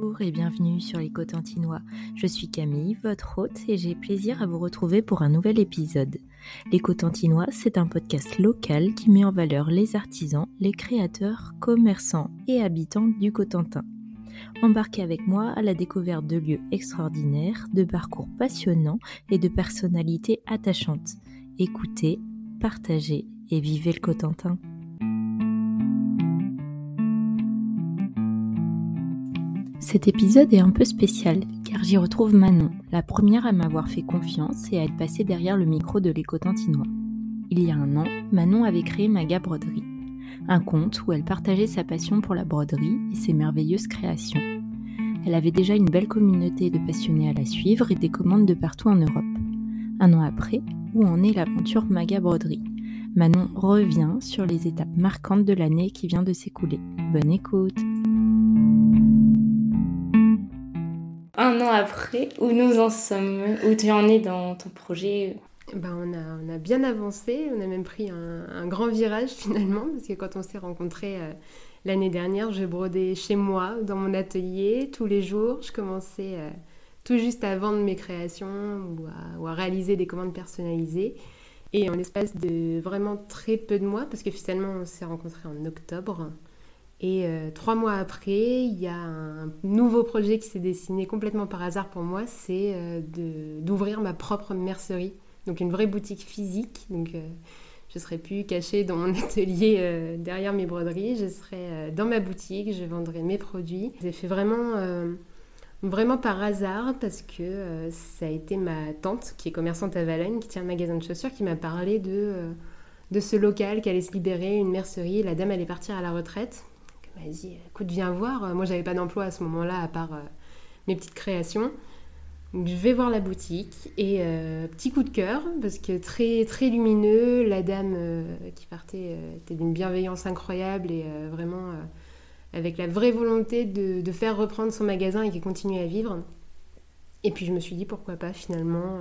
Bonjour et bienvenue sur les Cotentinois. Je suis Camille, votre hôte, et j'ai plaisir à vous retrouver pour un nouvel épisode. Les Cotentinois, c'est un podcast local qui met en valeur les artisans, les créateurs, commerçants et habitants du Cotentin. Embarquez avec moi à la découverte de lieux extraordinaires, de parcours passionnants et de personnalités attachantes. Écoutez, partagez et vivez le Cotentin. Cet épisode est un peu spécial car j'y retrouve Manon, la première à m'avoir fait confiance et à être passée derrière le micro de l'éco-tintinois. Il y a un an, Manon avait créé Maga Broderie, un compte où elle partageait sa passion pour la broderie et ses merveilleuses créations. Elle avait déjà une belle communauté de passionnés à la suivre et des commandes de partout en Europe. Un an après, où en est l'aventure Maga Broderie? Manon revient sur les étapes marquantes de l'année qui vient de s'écouler. Bonne écoute un an après, où nous en sommes, où tu en es dans ton projet ben, on, a, on a bien avancé, on a même pris un, grand virage finalement, parce que quand on s'est rencontrés euh, l'année dernière, je brodais chez moi, dans mon atelier, tous les jours. Je commençais euh, tout juste à vendre mes créations ou à, réaliser des commandes personnalisées. Et en l'espace de vraiment très peu de mois, parce que finalement on s'est rencontrés en octobre, et euh, trois mois après, il y a un nouveau projet qui s'est dessiné complètement par hasard pour moi, c'est euh, d'ouvrir ma propre mercerie, donc une vraie boutique physique. Donc euh, je ne serai plus cachée dans mon atelier derrière mes broderies, je serai dans ma boutique, je vendrai mes produits. J'ai fait vraiment, vraiment par hasard parce que ça a été ma tante qui est commerçante à Valogne, qui tient un magasin de chaussures, qui m'a parlé de, de ce local qui allait se libérer, une mercerie. La dame allait partir à la retraite dit écoute, viens voir. Moi, j'avais pas d'emploi à ce moment-là, à part euh, mes petites créations. Donc, je vais voir la boutique et euh, petit coup de cœur parce que très très lumineux. La dame euh, qui partait était d'une bienveillance incroyable et vraiment avec la vraie volonté de, de, faire reprendre son magasin et qui continue à vivre. Et puis je me suis dit pourquoi pas finalement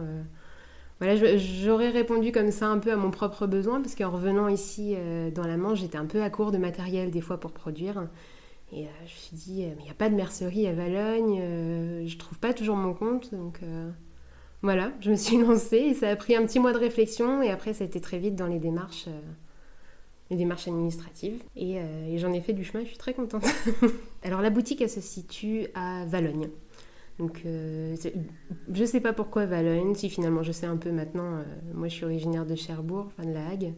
voilà, j'aurais répondu comme ça un peu à mon propre besoin, parce qu'en revenant ici euh, dans la Manche, j'étais un peu à court de matériel des fois pour produire. Et euh, je me suis dit, euh, mais il n'y a pas de mercerie à Valogne, je trouve pas toujours mon compte. Donc voilà, je me suis lancée et ça a pris un petit mois de réflexion. Et après, ça a été très vite dans les démarches, les démarches administratives. Et, et j'en ai fait du chemin, je suis très contente. Alors la boutique, elle se situe à Valogne. Donc, euh, je ne sais pas pourquoi Valogne, si finalement je sais un peu maintenant. Euh, moi, je suis originaire de Cherbourg, enfin de La Hague.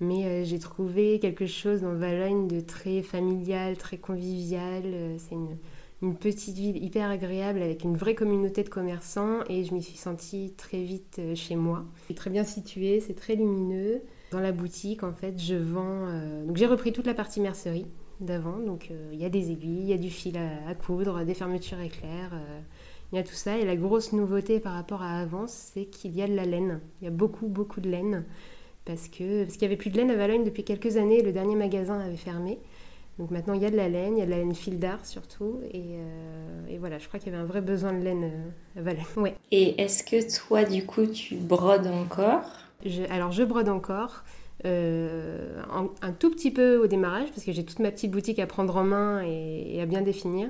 Mais euh, j'ai trouvé quelque chose dans Valogne de très familial, très convivial. c'est une, une, petite ville hyper agréable avec une vraie communauté de commerçants et je m'y suis sentie très vite chez moi. C'est très bien situé, c'est très lumineux. Dans la boutique, en fait, je vends. donc, j'ai repris toute la partie mercerie d'avant. Donc, il y a des aiguilles, il y a du fil à, à coudre, des fermetures éclairs il y a tout ça. Et la grosse nouveauté par rapport à avant, c'est qu'il y a de la laine. Il y a beaucoup, beaucoup de laine. Parce que parce qu'il n'y avait plus de laine à Valogne depuis quelques années. Le dernier magasin avait fermé. Donc maintenant, il y a de la laine. Il y a de la laine fil d'art surtout. Et, euh, et, voilà, je crois qu'il y avait un vrai besoin de laine euh, à Valogne. Ouais. Et est-ce que toi, du coup, tu brodes encore? Alors, je brode encore. Euh, un, tout petit peu au démarrage, parce que j'ai toute ma petite boutique à prendre en main et à bien définir.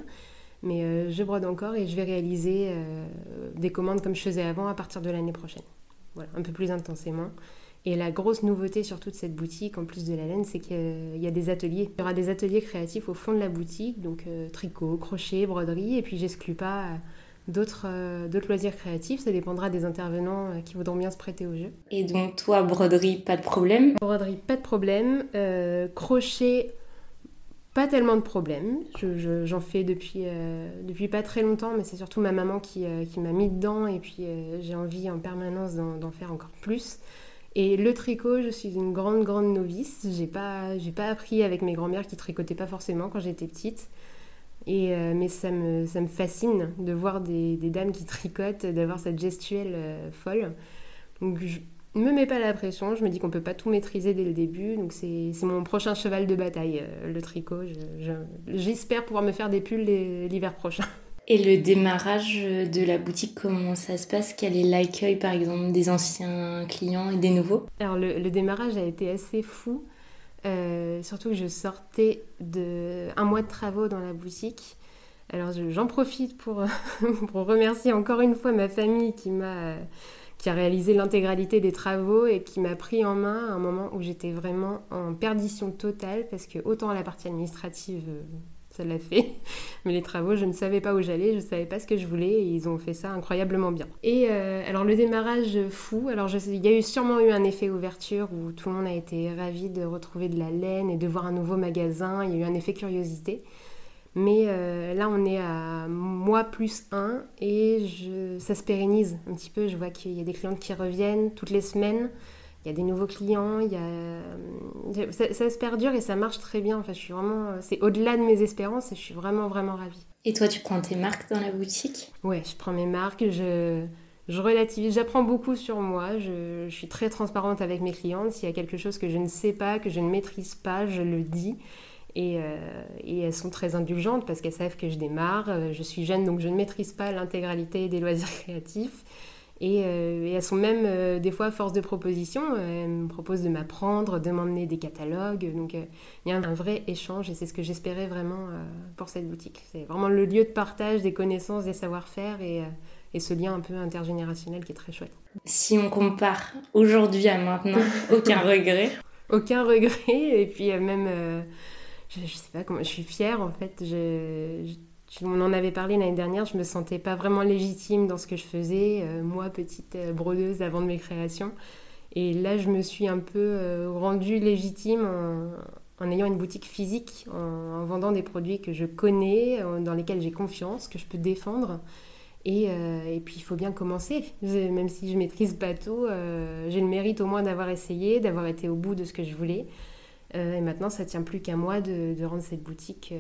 Mais euh, je brode encore et je vais réaliser euh, des commandes comme je faisais avant à partir de l'année prochaine. Voilà, un peu plus intensément. Et la grosse nouveauté sur toute cette boutique, en plus de la laine, c'est qu'il y a des ateliers. Il y aura des ateliers créatifs au fond de la boutique, donc tricot, crochet, broderie, et puis j'exclus pas d'autres loisirs créatifs. Ça dépendra des intervenants qui voudront bien se prêter au jeu. Et donc toi, broderie, pas de problème Broderie, pas de problème. crochet, pas tellement de problèmes. J'en fais depuis, euh, depuis pas très longtemps, mais c'est surtout ma maman qui, euh, qui m'a mis dedans et puis euh, j'ai envie en permanence d'en faire encore plus. Et le tricot, je suis une grande, grande novice. J'ai pas, pas appris avec mes grand-mères qui tricotaient pas forcément quand j'étais petite. Et, mais ça me, ça me fascine de voir des, des dames qui tricotent, d'avoir cette gestuelle folle. Donc je, me mets pas la pression, je me dis qu'on peut pas tout maîtriser dès le début, donc c'est mon prochain cheval de bataille, euh, le tricot. J'espère pouvoir me faire des pulls l'hiver prochain. Et le démarrage de la boutique, comment ça se passe? Quel est l'accueil, par exemple, des anciens clients et des nouveaux? Alors, le, démarrage a été assez fou, euh, surtout que je sortais de un mois de travaux dans la boutique. Alors j'en profite pour, pour remercier encore une fois ma famille qui m'a qui a réalisé l'intégralité des travaux et qui m'a pris en main à un moment où j'étais vraiment en perdition totale parce que autant la partie administrative ça l'a fait. Mais les travaux, je ne savais pas où j'allais, je ne savais pas ce que je voulais et ils ont fait ça incroyablement bien. Et euh, alors le démarrage fou, alors il y a eu sûrement eu un effet ouverture où tout le monde a été ravi de retrouver de la laine et de voir un nouveau magasin, il y a eu un effet curiosité. Mais euh, là, on est à mois plus un et je, ça se pérennise un petit peu. Je vois qu'il y a des clientes qui reviennent toutes les semaines il y a des nouveaux clients, il y a... ça, ça, se perdure et ça marche très bien. Enfin, je suis vraiment, c'est au-delà de mes espérances et je suis vraiment vraiment ravie. Et toi, tu prends tes marques dans la boutique? Ouais, je prends mes marques, je, je relativise, j'apprends beaucoup sur moi, je, je, suis très transparente avec mes clientes. S'il y a quelque chose que je ne sais pas, que je ne maîtrise pas, je le dis. Et, euh, et, elles sont très indulgentes parce qu'elles savent que je démarre. Euh, je suis jeune, donc je ne maîtrise pas l'intégralité des loisirs créatifs. Euh, et, elles sont même euh, des fois force de proposition. Elles me proposent de m'apprendre, de m'emmener des catalogues. Donc euh, il y a un vrai échange et c'est ce que j'espérais vraiment pour cette boutique. C'est vraiment le lieu de partage des connaissances, des savoir-faire et, et, ce lien un peu intergénérationnel qui est très chouette. Si on compare aujourd'hui à maintenant, aucun regret Aucun regret. Et puis même, je, je, sais pas comment, je suis fière en fait. je, on en avait parlé l'année dernière, je me sentais pas vraiment légitime dans ce que je faisais, euh, moi, petite euh, brodeuse avant de mes créations. Et là, je me suis un peu euh, rendue légitime en, ayant une boutique physique, en, vendant des produits que je connais, dans lesquels j'ai confiance, que je peux défendre. Et, puis, il faut bien commencer. Même si je maîtrise pas tout, j'ai le mérite au moins d'avoir essayé, d'avoir été au bout de ce que je voulais. et maintenant, ça tient plus qu'à moi de, rendre cette boutique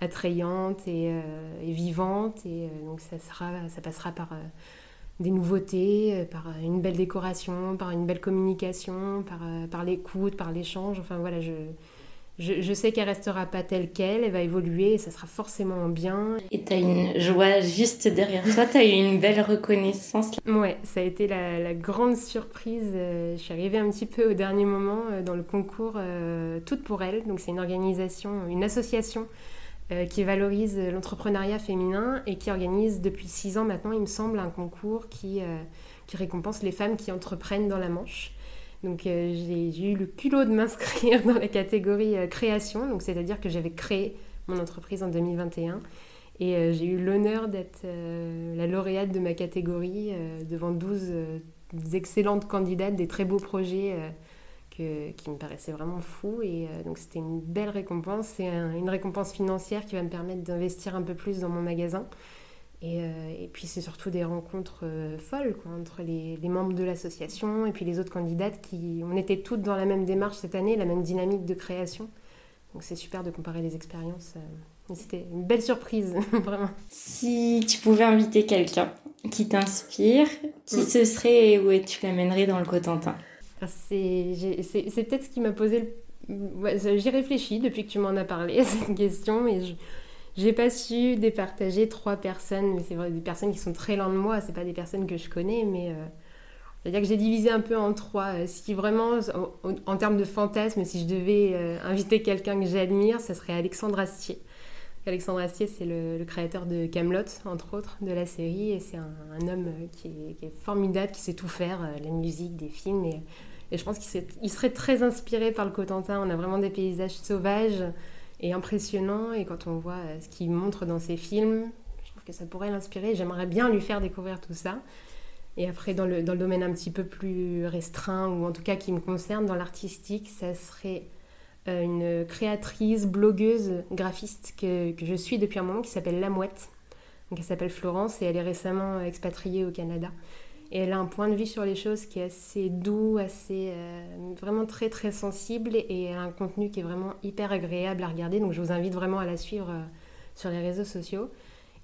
attrayante euh, et, vivante. Et euh, donc ça, sera, ça passera par euh, des nouveautés, par une belle décoration, par une belle communication, par, par l'écoute, par l'échange. Enfin voilà, je, je, je sais qu'elle restera pas telle qu'elle, elle va évoluer et ça sera forcément bien. Et tu as une joie juste derrière toi, tu as eu une belle reconnaissance. Ouais, ça a été la, la grande surprise. Je suis arrivée un petit peu au dernier moment dans le concours Toutes pour elle. Donc c'est une organisation, une association euh, qui valorise l'entrepreneuriat féminin et qui organise depuis six ans maintenant, il me semble, un concours qui, euh, qui récompense les femmes qui entreprennent dans la Manche. Donc euh, j'ai eu le culot de m'inscrire dans la catégorie création, donc c'est-à-dire que j'avais créé mon entreprise en 2021 et j'ai eu l'honneur d'être la lauréate de ma catégorie devant 12 excellentes candidates, des très beaux projets qui me paraissait vraiment fou. Et euh, donc c'était une belle récompense. C'est une récompense financière qui va me permettre d'investir un peu plus dans mon magasin. Et, euh, et puis c'est surtout des rencontres euh, folles quoi, entre les, les, membres de l'association et puis les autres candidates qui... On était toutes dans la même démarche cette année, la même dynamique de création. Donc c'est super de comparer les expériences. C'était une belle surprise, vraiment. Si tu pouvais inviter quelqu'un qui t'inspire, qui mm. ce serait et où tu l'amènerais dans le Cotentin? C'est peut-être ce qui m'a posé. Le... J'y réfléchis depuis que tu m'en as parlé à cette question, mais je j'ai pas su départager trois personnes. Mais c'est vrai, des personnes qui sont très loin de moi, c'est pas des personnes que je connais, mais. Euh, c'est-à-dire que j'ai divisé un peu en trois. Euh, si vraiment, en, termes de fantasme, si je devais euh, inviter quelqu'un que j'admire, ce serait Alexandre Astier. Alexandre Astier, c'est le, créateur de Camelot, entre autres, de la série, et c'est un, homme qui est, qui est, formidable, qui sait tout faire, la musique, des films, et et je pense qu'il serait très inspiré par le Cotentin. On a vraiment des paysages sauvages et impressionnants. Et quand on voit euh, ce qu'il montre dans ses films, je trouve que ça pourrait l'inspirer. J'aimerais bien lui faire découvrir tout ça. Et après, dans le, domaine un petit peu plus restreint, ou en tout cas qui me concerne, dans l'artistique, ça serait euh, une créatrice, blogueuse, graphiste que, que, je suis depuis un moment, qui s'appelle La Mouette. Donc, elle s'appelle Florence et elle est récemment expatriée au Canada. Et elle a un point de vue sur les choses qui est assez doux, assez euh, vraiment très très sensible et elle a un contenu qui est vraiment hyper agréable à regarder. Donc je vous invite vraiment à la suivre euh, sur les réseaux sociaux.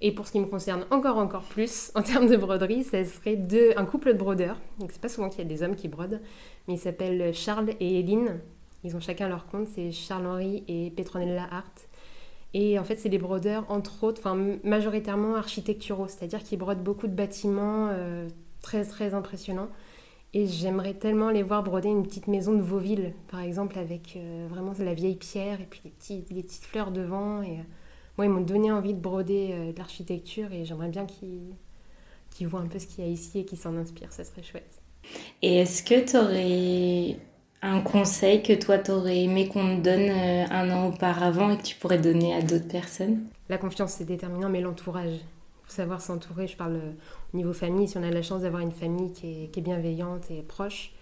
Et pour ce qui me concerne encore encore plus en termes de broderie, ça serait un couple de brodeurs. Donc c'est pas souvent qu'il y a des hommes qui brodent, mais ils s'appellent Charles et Eline. Ils ont chacun leur compte, c'est Charles-Henri et Petronella Hart. Et en fait, c'est des brodeurs, entre autres, enfin majoritairement architecturaux, c'est-à-dire qu'ils brodent beaucoup de bâtiments euh, très très impressionnant. Et j'aimerais tellement les voir broder une petite maison de Vauville, par exemple, avec euh, vraiment la vieille pierre et puis les, petits, les petites fleurs devant. Et euh, moi, ils m'ont donné envie de broder de l'architecture et j'aimerais bien qu'ils voient un peu ce qu'il y a ici et qu'ils s'en inspirent. Ça serait chouette. Et est-ce que tu aurais un conseil que toi, tu aurais aimé qu'on te donne un an auparavant et que tu pourrais donner à d'autres personnes? La confiance, c'est déterminant, mais l'entourage savoir s'entourer. Je parle euh, au niveau famille, si on a la chance d'avoir une famille qui est, bienveillante et proche.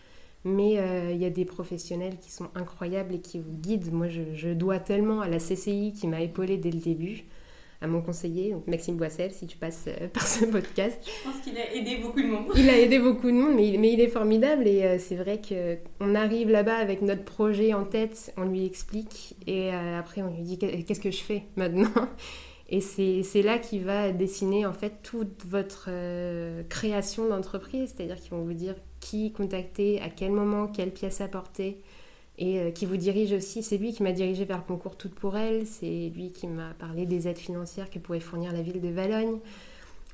Mais euh, il y a des professionnels qui sont incroyables et qui vous guident. Moi, je, dois tellement à la CCI qui m'a épaulée dès le début, à mon conseiller, donc Maxime Boissel, si tu passes euh, par ce podcast. Je pense qu'il a aidé beaucoup de monde. Il a aidé beaucoup de monde, mais il, mais il est formidable. Et c'est vrai qu'on arrive là-bas avec notre projet en tête, on lui explique, et après on lui dit qu'est-ce que je fais maintenant? Et c'est là qu'il va dessiner en fait toute votre euh, création d'entreprise, c'est-à-dire qu'ils vont vous dire qui contacter, à quel moment, quelle pièce apporter, et euh, qui vous dirige aussi. C'est lui qui m'a dirigé vers le concours Toutes pour elle, c'est lui qui m'a parlé des aides financières que pourrait fournir la ville de Valogne.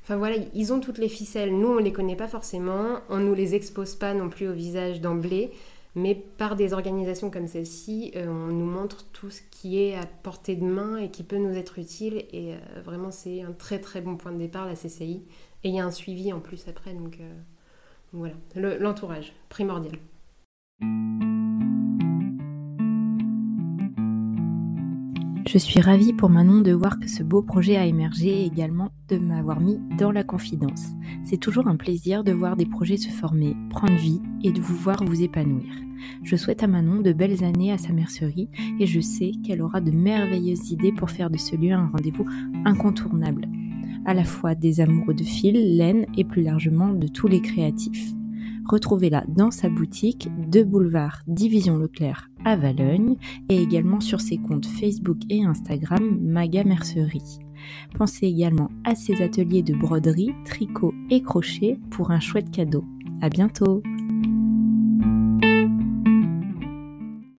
Enfin voilà, ils ont toutes les ficelles. Nous, on ne les connaît pas forcément, on ne nous les expose pas non plus au visage d'emblée. Mais par des organisations comme celle-ci, euh, on nous montre tout ce qui est à portée de main et qui peut nous être utile. Et euh, vraiment, c'est un très très bon point de départ, la CCI. Et il y a un suivi en plus après. Donc, euh, voilà, l'entourage, primordial. Je suis ravie pour Manon de voir que ce beau projet a émergé et également de m'avoir mis dans la confidence. C'est toujours un plaisir de voir des projets se former, prendre vie et de vous voir vous épanouir. Je souhaite à Manon de belles années à sa mercerie et je sais qu'elle aura de merveilleuses idées pour faire de ce lieu un rendez-vous incontournable, à la fois des amoureux de fil, laine et plus largement de tous les créatifs. Retrouvez-la dans sa boutique de boulevard Division Leclerc à Valogne et également sur ses comptes Facebook et Instagram Maga Mercerie. Pensez également à ses ateliers de broderie, tricot et crochet pour un chouette cadeau. À bientôt!